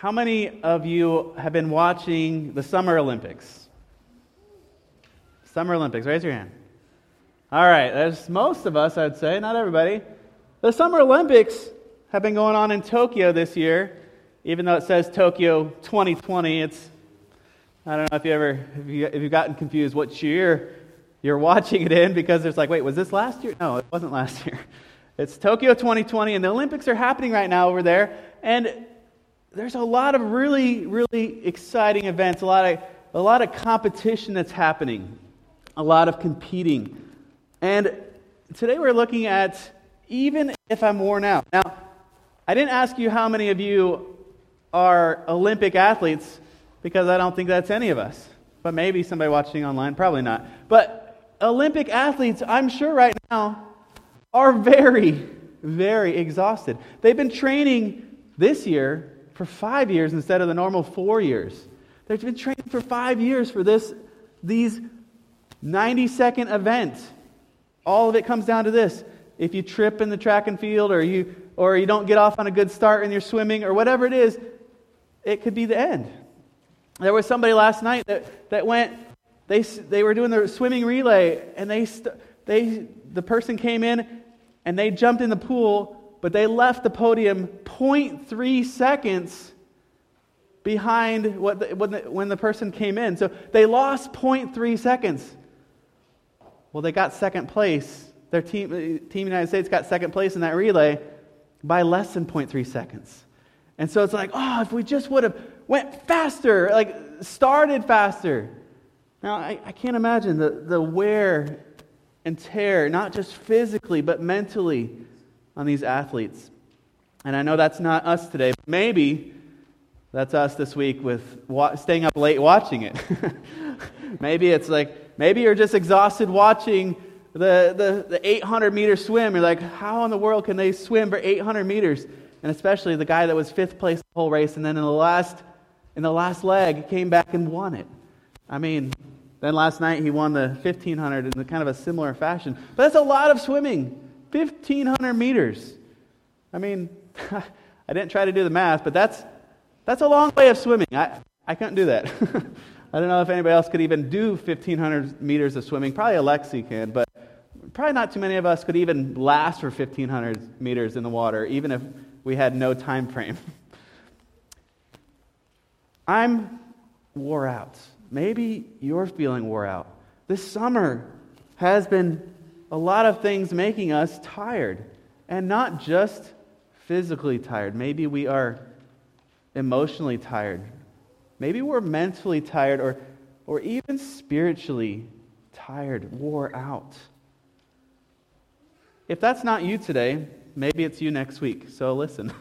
how many of you have been watching the Summer Olympics? Summer Olympics, raise your hand. All right, there's most of us, I'd say, not everybody. The Summer Olympics have been going on in Tokyo this year, even though it says Tokyo 2020. It's I don't know if you ever if, you, if you've gotten confused what year you're watching it in because it's like, wait, was this last year? No, it wasn't last year. It's Tokyo 2020, and the Olympics are happening right now over there. And there's a lot of really, really exciting events, a lot of, a lot of competition that's happening, a lot of competing. And today we're looking at even if I'm worn out. Now, I didn't ask you how many of you are Olympic athletes because I don't think that's any of us. But maybe somebody watching online, probably not. But Olympic athletes, I'm sure right now, are very, very exhausted. They've been training this year for five years instead of the normal four years. They've been training for five years for this, these 90 second events. All of it comes down to this. If you trip in the track and field or you, or you don't get off on a good start in your swimming or whatever it is, it could be the end. There was somebody last night that, that went, they, they were doing the swimming relay, and they, they, the person came in and they jumped in the pool, but they left the podium 0.3 seconds behind what the, when, the, when the person came in. So they lost 0.3 seconds. Well, they got second place. Their team, uh, Team United States got second place in that relay by less than 0.3 seconds. And so it's like, oh, if we just would have went faster, like started faster. Now, I, I can't imagine the, the wear and tear, not just physically, but mentally on these athletes. And I know that's not us today. But maybe that's us this week with wa- staying up late watching it. maybe it's like, maybe you're just exhausted watching the, the, the 800 meter swim. You're like, how in the world can they swim for 800 meters? And especially the guy that was fifth place the whole race, and then in the last, in the last leg, came back and won it. I mean, then last night he won the 1500 in kind of a similar fashion. But that's a lot of swimming 1,500 meters. I mean, I didn't try to do the math, but that's, that's a long way of swimming. I, I couldn't do that. I don't know if anybody else could even do 1,500 meters of swimming. Probably Alexi can, but probably not too many of us could even last for 1,500 meters in the water, even if we had no time frame. I'm wore out. Maybe you're feeling wore out. This summer has been a lot of things making us tired, and not just physically tired. Maybe we are emotionally tired. Maybe we're mentally tired or, or even spiritually tired, wore out. If that's not you today, maybe it's you next week. So listen.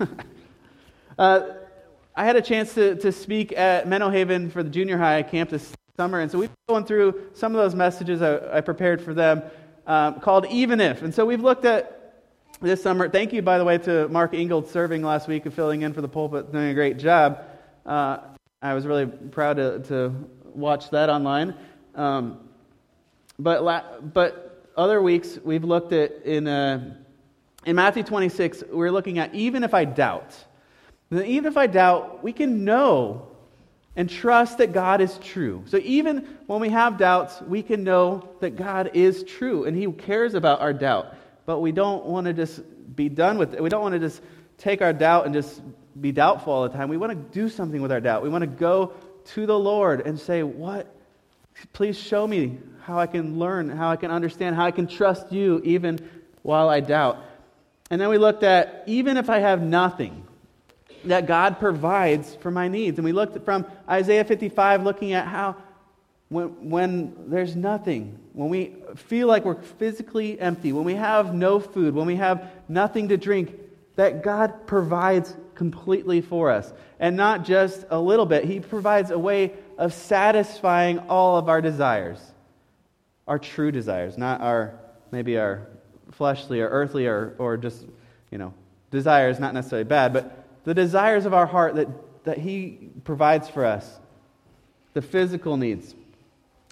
uh, I had a chance to, to speak at Menno Haven for the junior high camp this summer, and so we've been going through some of those messages I, I prepared for them um, called Even If. And so we've looked at this summer. Thank you, by the way, to Mark Ingold serving last week and filling in for the pulpit, doing a great job. Uh, I was really proud to, to watch that online. Um, but, la- but other weeks, we've looked at in, uh, in Matthew 26, we're looking at even if I doubt. Even if I doubt, we can know and trust that God is true. So even when we have doubts, we can know that God is true and He cares about our doubt. But we don't want to just be done with it. We don't want to just take our doubt and just be doubtful all the time. We want to do something with our doubt. We want to go to the Lord and say, What? Please show me how I can learn, how I can understand, how I can trust you even while I doubt. And then we looked at even if I have nothing, that God provides for my needs. And we looked from Isaiah 55, looking at how when, when there's nothing, when we feel like we're physically empty, when we have no food, when we have nothing to drink, that God provides completely for us. And not just a little bit, He provides a way of satisfying all of our desires, our true desires, not our maybe our fleshly or earthly or, or just, you know, desires, not necessarily bad, but the desires of our heart that, that He provides for us, the physical needs.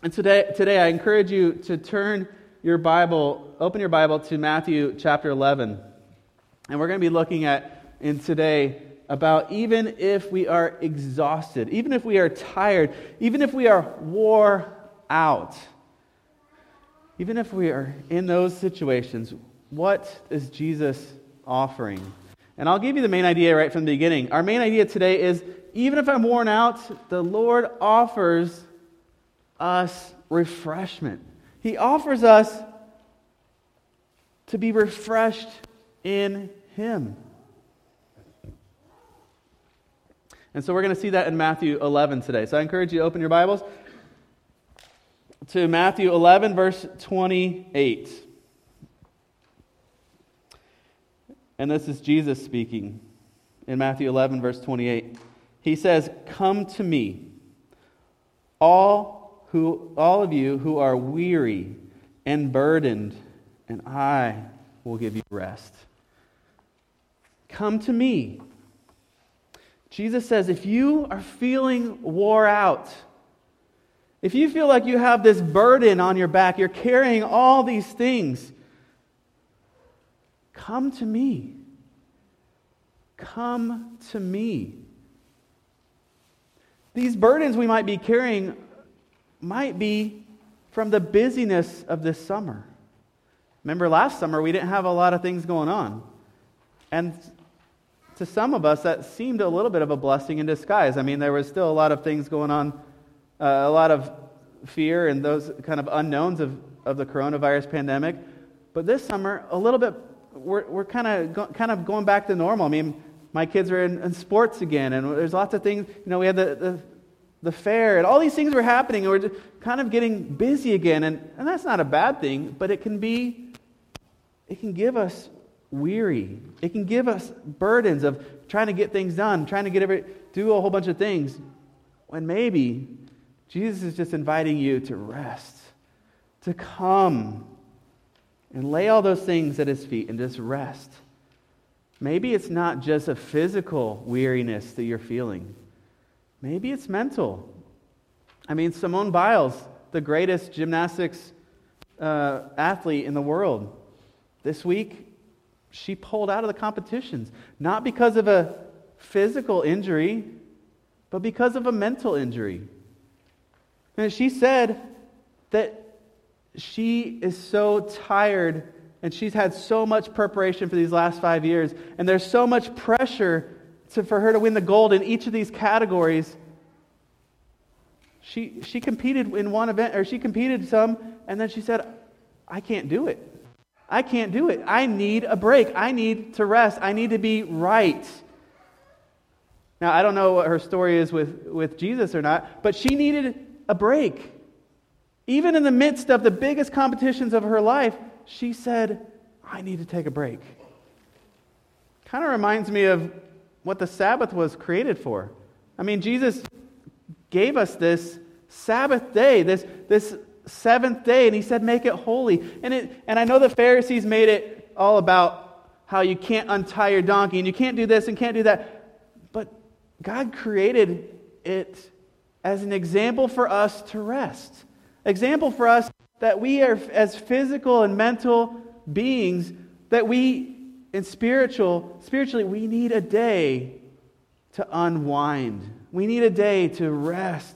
And today, today, I encourage you to turn your Bible, open your Bible to Matthew chapter 11. And we're going to be looking at, in today, about even if we are exhausted, even if we are tired, even if we are wore out, even if we are in those situations, what is Jesus offering? And I'll give you the main idea right from the beginning. Our main idea today is even if I'm worn out, the Lord offers us refreshment. He offers us to be refreshed in Him. And so we're going to see that in Matthew 11 today. So I encourage you to open your Bibles to Matthew 11, verse 28. And this is Jesus speaking in Matthew 11, verse 28. He says, Come to me, all, who, all of you who are weary and burdened, and I will give you rest. Come to me. Jesus says, if you are feeling wore out, if you feel like you have this burden on your back, you're carrying all these things, come to me. Come to me. These burdens we might be carrying might be from the busyness of this summer. Remember, last summer we didn't have a lot of things going on. And to some of us, that seemed a little bit of a blessing in disguise. I mean, there was still a lot of things going on, uh, a lot of fear and those kind of unknowns of, of the coronavirus pandemic. But this summer, a little bit, we're, we're kind of go, kind of going back to normal. I mean, my kids are in, in, sports again, and there's lots of things. You know, we had the, the, the fair, and all these things were happening, and we're kind of getting busy again. And, and that's not a bad thing, but it can be, it can give us weary. It can give us burdens of trying to get things done, trying to get every, do a whole bunch of things, when maybe Jesus is just inviting you to rest, to come and lay all those things at his feet and just rest. Maybe it's not just a physical weariness that you're feeling. Maybe it's mental. I mean, Simone Biles, the greatest gymnastics uh, athlete in the world, this week she pulled out of the competitions, not because of a physical injury, but because of a mental injury. And she said that she is so tired and she's had so much preparation for these last five years, and there's so much pressure to, for her to win the gold in each of these categories. She, she competed in one event, or she competed some, and then she said, I can't do it. I can't do it. I need a break. I need to rest. I need to be right. Now, I don't know what her story is with, with Jesus or not, but she needed a break. Even in the midst of the biggest competitions of her life, she said, I need to take a break. Kind of reminds me of what the Sabbath was created for. I mean, Jesus gave us this Sabbath day, this, this seventh day, and he said, Make it holy. And, it, and I know the Pharisees made it all about how you can't untie your donkey and you can't do this and can't do that. But God created it as an example for us to rest. Example for us that we are, as physical and mental beings, that we, in spiritual, spiritually, we need a day to unwind. We need a day to rest,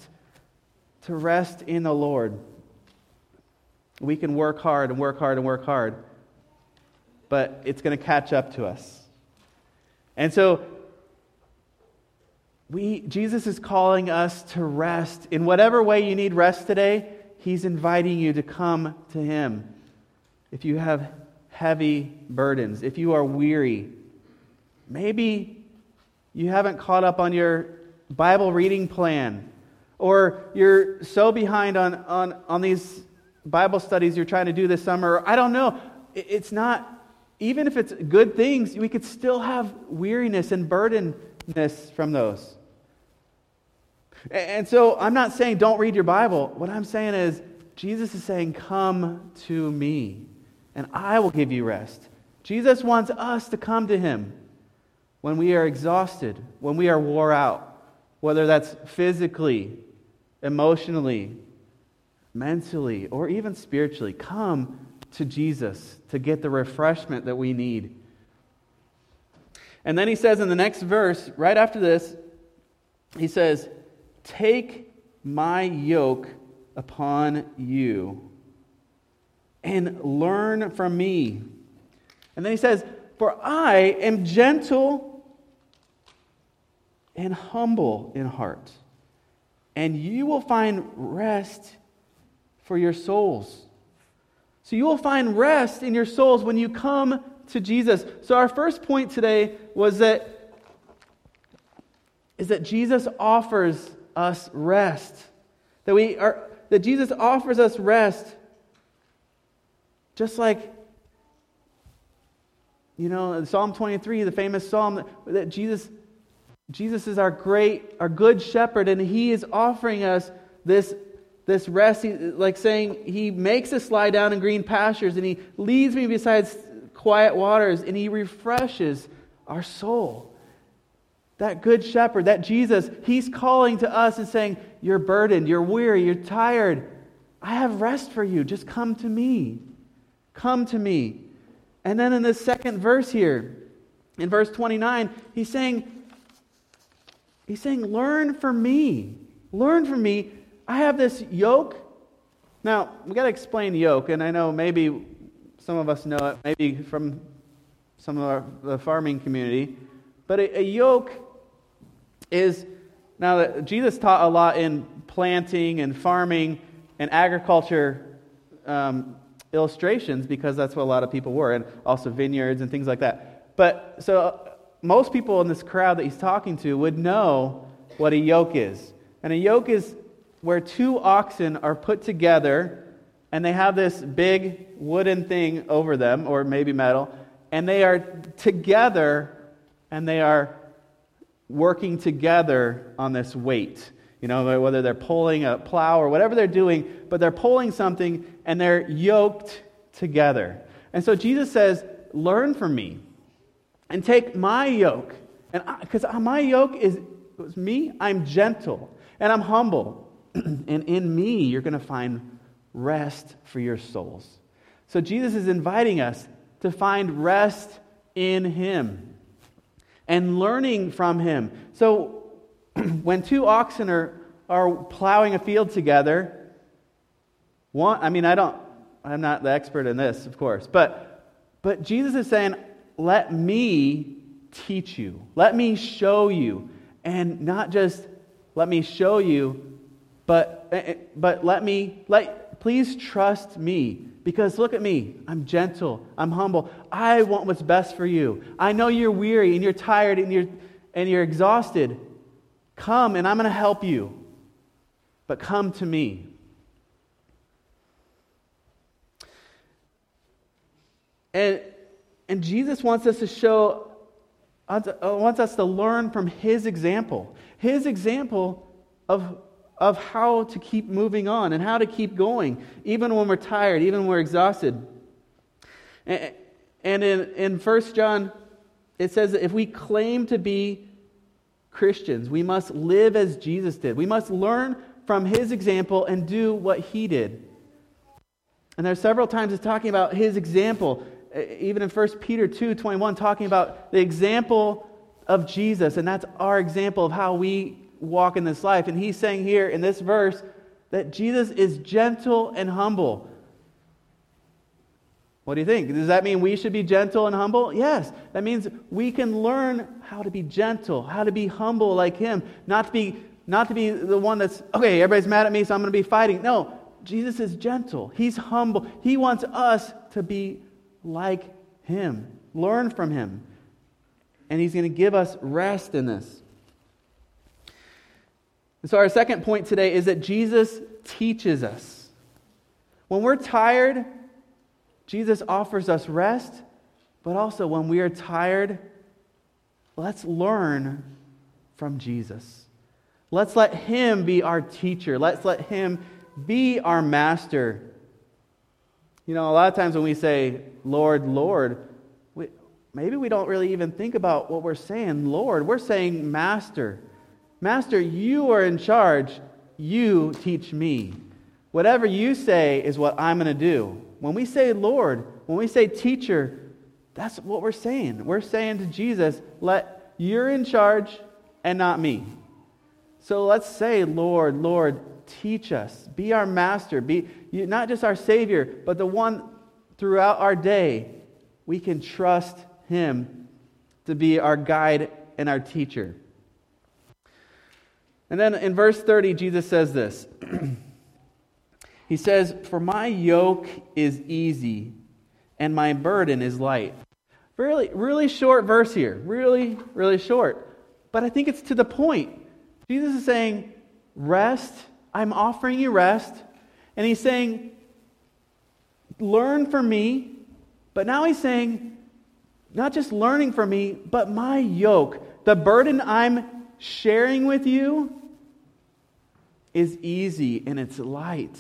to rest in the Lord. We can work hard and work hard and work hard, but it's going to catch up to us. And so, we, Jesus is calling us to rest. In whatever way you need rest today, He's inviting you to come to Him. If you have heavy burdens, if you are weary, maybe you haven't caught up on your Bible reading plan, or you're so behind on, on, on these Bible studies you're trying to do this summer. I don't know. It's not, even if it's good things, we could still have weariness and burdenness from those. And so I'm not saying don't read your Bible. What I'm saying is, Jesus is saying, Come to me, and I will give you rest. Jesus wants us to come to him when we are exhausted, when we are wore out, whether that's physically, emotionally, mentally, or even spiritually. Come to Jesus to get the refreshment that we need. And then he says in the next verse, right after this, he says, Take my yoke upon you and learn from me. And then he says, For I am gentle and humble in heart, and you will find rest for your souls. So you will find rest in your souls when you come to Jesus. So our first point today was that is that Jesus offers us rest. That we are that Jesus offers us rest. Just like you know, Psalm 23, the famous psalm that, that Jesus Jesus is our great, our good shepherd, and he is offering us this, this rest, he, like saying, He makes us lie down in green pastures, and He leads me beside quiet waters, and He refreshes our soul. That good shepherd, that Jesus, he's calling to us and saying, You're burdened, you're weary, you're tired. I have rest for you. Just come to me. Come to me. And then in the second verse here, in verse 29, he's saying, He's saying, Learn from me. Learn from me. I have this yoke. Now, we got to explain yoke, and I know maybe some of us know it, maybe from some of our, the farming community. But a, a yoke is now that Jesus taught a lot in planting and farming and agriculture um, illustrations because that's what a lot of people were, and also vineyards and things like that. But so most people in this crowd that he's talking to would know what a yoke is. And a yoke is where two oxen are put together and they have this big wooden thing over them, or maybe metal, and they are together and they are working together on this weight. You know, whether they're pulling a plow or whatever they're doing, but they're pulling something and they're yoked together. And so Jesus says, Learn from me and take my yoke. And because my yoke is, me, I'm gentle and I'm humble. and in me, you're going to find rest for your souls. So Jesus is inviting us to find rest in him and learning from him. So when two oxen are, are plowing a field together, one, I mean, I don't, I'm not the expert in this, of course, but, but Jesus is saying, let me teach you, let me show you, and not just let me show you, but, eh, eh, but let me, let, please trust me because look at me. I'm gentle. I'm humble. I want what's best for you. I know you're weary and you're tired and you're, and you're exhausted. Come and I'm going to help you. But come to me. And, and Jesus wants us to show, uh, wants us to learn from his example. His example of of how to keep moving on and how to keep going, even when we're tired, even when we're exhausted. And in, in 1 John, it says that if we claim to be Christians, we must live as Jesus did. We must learn from his example and do what he did. And there are several times it's talking about his example, even in 1 Peter 2 21, talking about the example of Jesus. And that's our example of how we walk in this life. And he's saying here in this verse that Jesus is gentle and humble. What do you think? Does that mean we should be gentle and humble? Yes. That means we can learn how to be gentle, how to be humble like him, not to be not to be the one that's okay, everybody's mad at me, so I'm going to be fighting. No, Jesus is gentle. He's humble. He wants us to be like him. Learn from him. And he's going to give us rest in this. And so, our second point today is that Jesus teaches us. When we're tired, Jesus offers us rest, but also when we are tired, let's learn from Jesus. Let's let Him be our teacher. Let's let Him be our master. You know, a lot of times when we say, Lord, Lord, we, maybe we don't really even think about what we're saying, Lord. We're saying Master. Master, you are in charge. You teach me. Whatever you say is what I'm going to do. When we say Lord, when we say teacher, That's what we're saying. We're saying to Jesus, let you're in charge and not me. So let's say, Lord, Lord, teach us. Be our master. Be not just our Savior, but the one throughout our day we can trust Him to be our guide and our teacher. And then in verse 30, Jesus says this He says, For my yoke is easy and my burden is light. Really, really short verse here. Really, really short. But I think it's to the point. Jesus is saying, Rest. I'm offering you rest. And he's saying, Learn from me. But now he's saying, not just learning from me, but my yoke, the burden I'm sharing with you, is easy and it's light.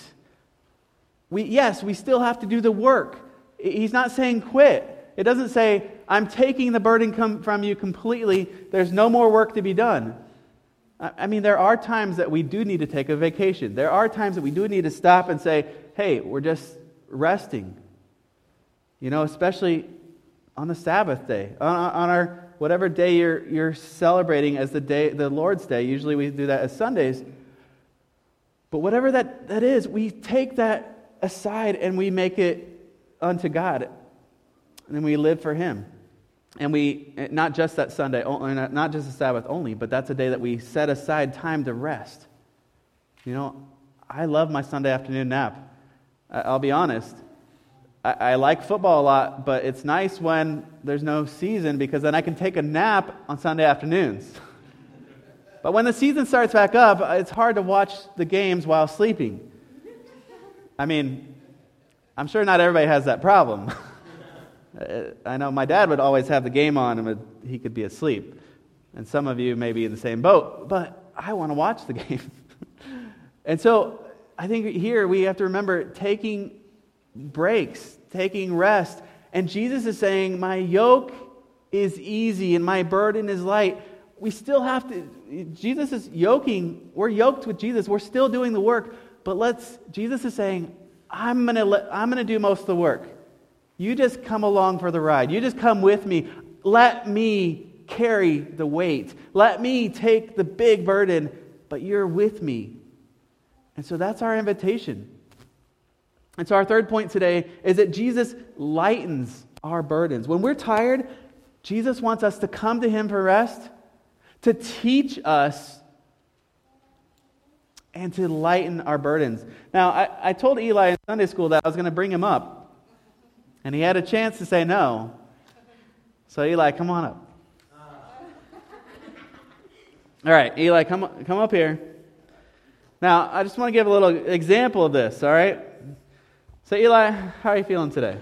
We, yes, we still have to do the work. He's not saying quit. It doesn't say, I'm taking the burden from you completely. There's no more work to be done. I mean, there are times that we do need to take a vacation. There are times that we do need to stop and say, hey, we're just resting. You know, especially on the Sabbath day, on, on our whatever day you're, you're celebrating as the day, the Lord's Day. Usually we do that as Sundays. But whatever that, that is, we take that aside and we make it unto God. And then we live for Him. And we, eh, not just that Sunday, eh, not just the Sabbath only, but that's a day that we set aside time to rest. You know, I love my Sunday afternoon nap. I'll be honest. I, like football a lot, but it's nice when there's no season because then I can take a nap on Sunday afternoons. but when the season starts back up, it's hard to watch the games while sleeping. I mean, I'm sure not everybody has that problem. I know my dad would always have the game on and he could be asleep. And some of you may be in the same boat, but I want to watch the game. and so I think here we have to remember taking breaks, taking rest. And Jesus is saying, My yoke is easy and my burden is light. We still have to, Jesus is yoking, we're yoked with Jesus, we're still doing the work, but let's, Jesus is saying, I'm going to I'm going to do most of the work. You just come along for the ride. You just come with me. Let me carry the weight. Let me take the big burden, but you're with me. And so that's our invitation. And so, our third point today is that Jesus lightens our burdens. When we're tired, Jesus wants us to come to Him for rest, to teach us, and to lighten our burdens. Now, I, I told Eli in Sunday school that I was going to bring him up, and he had a chance to say no. So, Eli, come on up. All right, Eli, come, come up here. Now, I just want to give a little example of this, all right? So, Eli, how are you feeling today?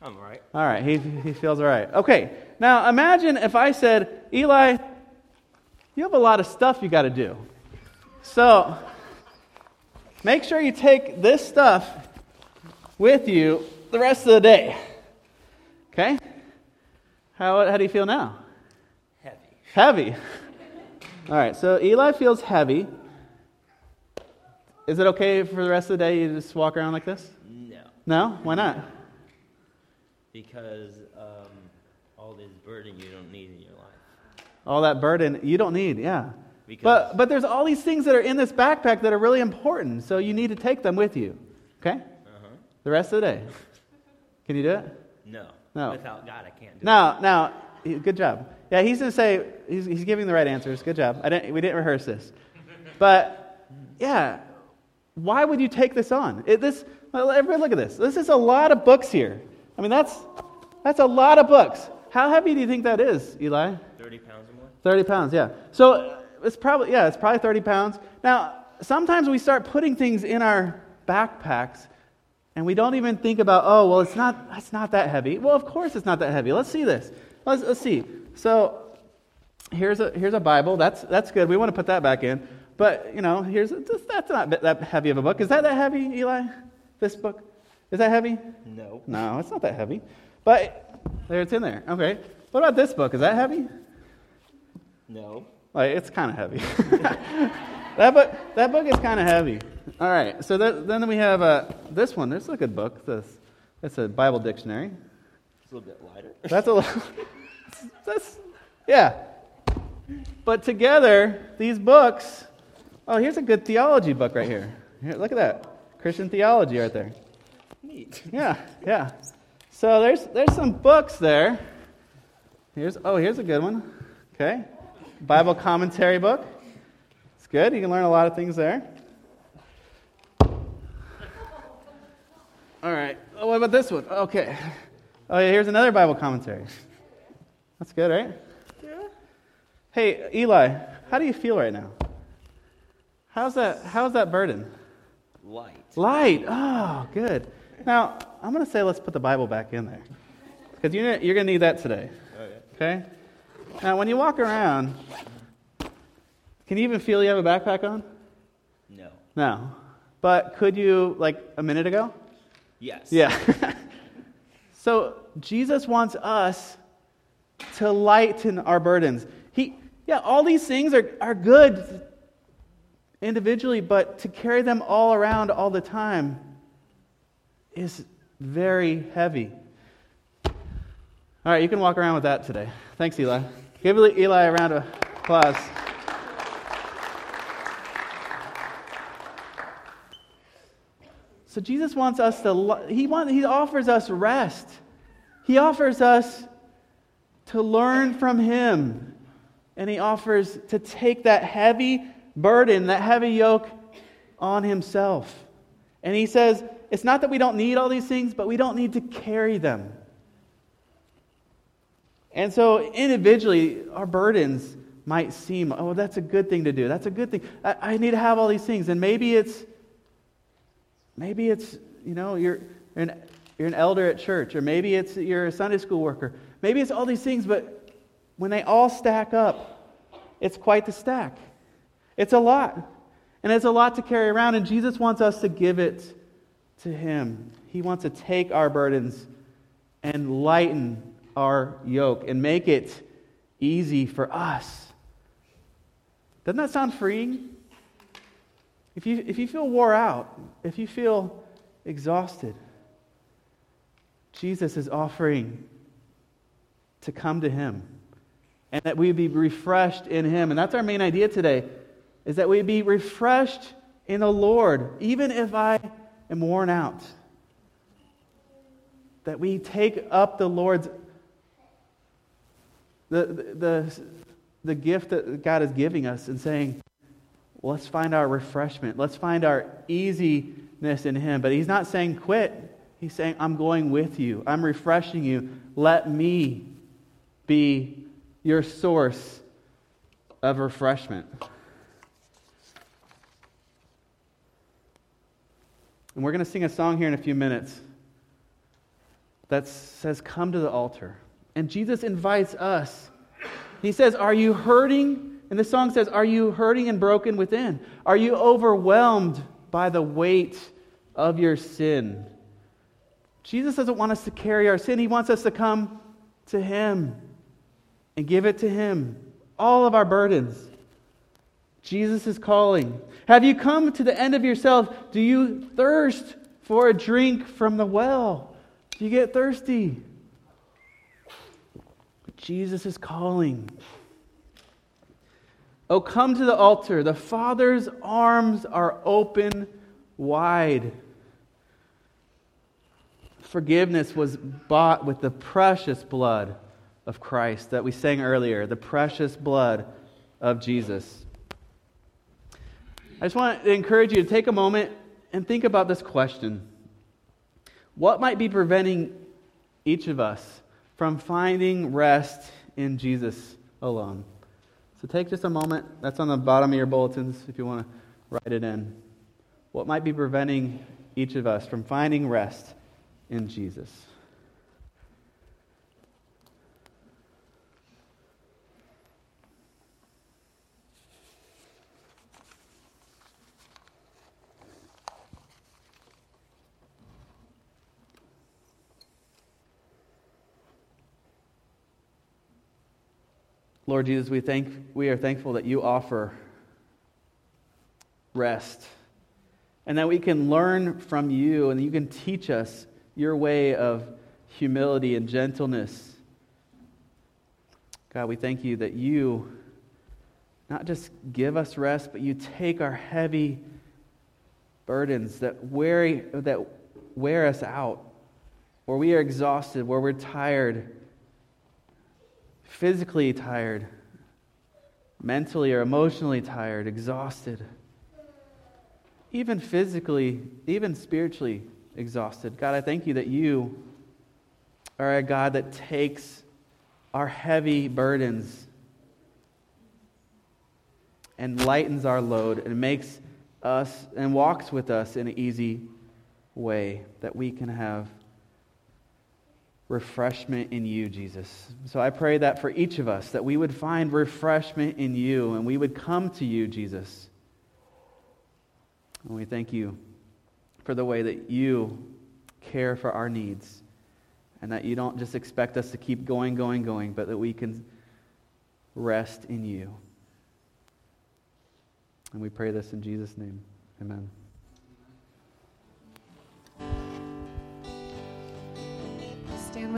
I'm all right. All right, he, he feels all right. Okay, now imagine if I said, Eli, you have a lot of stuff you got to do. So, make sure you take this stuff with you the rest of the day. Okay? How, how do you feel now? Heavy. Heavy. All right, so Eli feels heavy. Is it okay for the rest of the day you just walk around like this? No? Why not? Because um, all this burden you don't need in your life. All that burden you don't need, yeah. Because but, but there's all these things that are in this backpack that are really important, so you need to take them with you. Okay? Uh-huh. The rest of the day. Can you do it? No. No. Without God, I can't do no, it. No, no. Good job. Yeah, he's going to say, he's, he's giving the right answers. Good job. I didn't, we didn't rehearse this. But, yeah, why would you take this on? It, this, Everybody look at this. This is a lot of books here. I mean, that's, that's a lot of books. How heavy do you think that is, Eli? 30 pounds or more. 30 pounds, yeah. So it's probably, yeah, it's probably 30 pounds. Now, sometimes we start putting things in our backpacks and we don't even think about, oh, well, it's not, it's not that heavy. Well, of course it's not that heavy. Let's see this. Let's, let's see. So here's a, here's a Bible. That's, that's good. We want to put that back in. But, you know, here's, that's not that heavy of a book. Is that that heavy, Eli? This book? Is that heavy? No. No, it's not that heavy. But there it's in there. Okay. What about this book? Is that heavy? No. Like it's kind of heavy. that book that book is kind of heavy. All right. So that, then we have uh, this one. This is a good book. This it's a Bible dictionary. It's a little bit lighter. That's a little. That's yeah. But together, these books. Oh, here's a good theology book right here. Here, look at that. Christian theology right there. Neat. Yeah, yeah. So there's there's some books there. Here's oh, here's a good one. Okay. Bible commentary book. It's good. You can learn a lot of things there. All right. Oh, what about this one? Okay. Oh, yeah, here's another Bible commentary. That's good, right? Yeah. Hey, Eli, how do you feel right now? How's that how's that burden? Light. Light. Oh, good. Now, I'm going to say let's put the Bible back in there. Because you're, you're going to need that today. Oh, okay. Okay? Now, when you walk around, can you even feel you have a backpack on? No. No. But could you, like a minute ago? Yes. Yeah. so, Jesus wants us to lighten our burdens. He, yeah, all these things are, are good individually, but to carry them all around all the time is very heavy. All right, you can walk around with that today. Thanks, Eli. Give Eli a round of applause. So Jesus wants us to he wants he offers us rest. He offers us to learn from him. And he offers to take that heavy burden, that heavy yoke on himself. And he says, it's not that we don't need all these things, but we don't need to carry them. And so, individually, our burdens might seem, oh, that's a good thing to do. That's a good thing. I, I need to have all these things. And maybe it's, maybe it's, you know, you're, you're, an, you're an elder at church, or maybe it's you're a Sunday school worker. Maybe it's all these things, but when they all stack up, it's quite the stack. It's a lot. And it's a lot to carry around, and Jesus wants us to give it to Him. He wants to take our burdens and lighten our yoke and make it easy for us. Doesn't that sound freeing? If you, if you feel wore out, if you feel exhausted, Jesus is offering to come to Him and that we be refreshed in Him. And that's our main idea today, is that we be refreshed in the Lord, even if I am worn out. That we take up the Lord's the, the, the gift that God is giving us and saying, well, let's find our refreshment. Let's find our easiness in Him. But He's not saying quit. He's saying, I'm going with you. I'm refreshing you. Let me be your source of refreshment. And we're going to sing a song here in a few minutes that says, Come to the altar. And Jesus invites us. He says, Are you hurting? And the song says, Are you hurting and broken within? Are you overwhelmed by the weight of your sin? Jesus doesn't want us to carry our sin, He wants us to come to Him and give it to Him. All of our burdens. Jesus is calling. Have you come to the end of yourself? Do you thirst for a drink from the well? Do you get thirsty? Jesus is calling. Oh, come to the altar. The Father's arms are open wide. Forgiveness was bought with the precious blood of Christ that we sang earlier, the precious blood of Jesus. I just want to encourage you to take a moment and think about this question What might be preventing each of us from finding rest in Jesus alone? So take just a moment. That's on the bottom of your bulletins if you want to write it in. What might be preventing each of us from finding rest in Jesus? Lord Jesus, we, thank, we are thankful that you offer rest and that we can learn from you and you can teach us your way of humility and gentleness. God, we thank you that you not just give us rest, but you take our heavy burdens that wear, that wear us out, where we are exhausted, where we're tired, physically tired, mentally or emotionally tired, exhausted, even physically, even spiritually exhausted. God, I thank you that you are a God that takes our heavy burdens and lightens our load and makes us and walks with us in an easy way that we can have refreshment in you, Jesus. So I pray that for each of us, that we would find refreshment in you and we would come to you, Jesus. And we thank you for the way that you care for our needs and that you don't just expect us to keep going, going, going, but that we can rest in you. And we pray this in Jesus' name. Amen.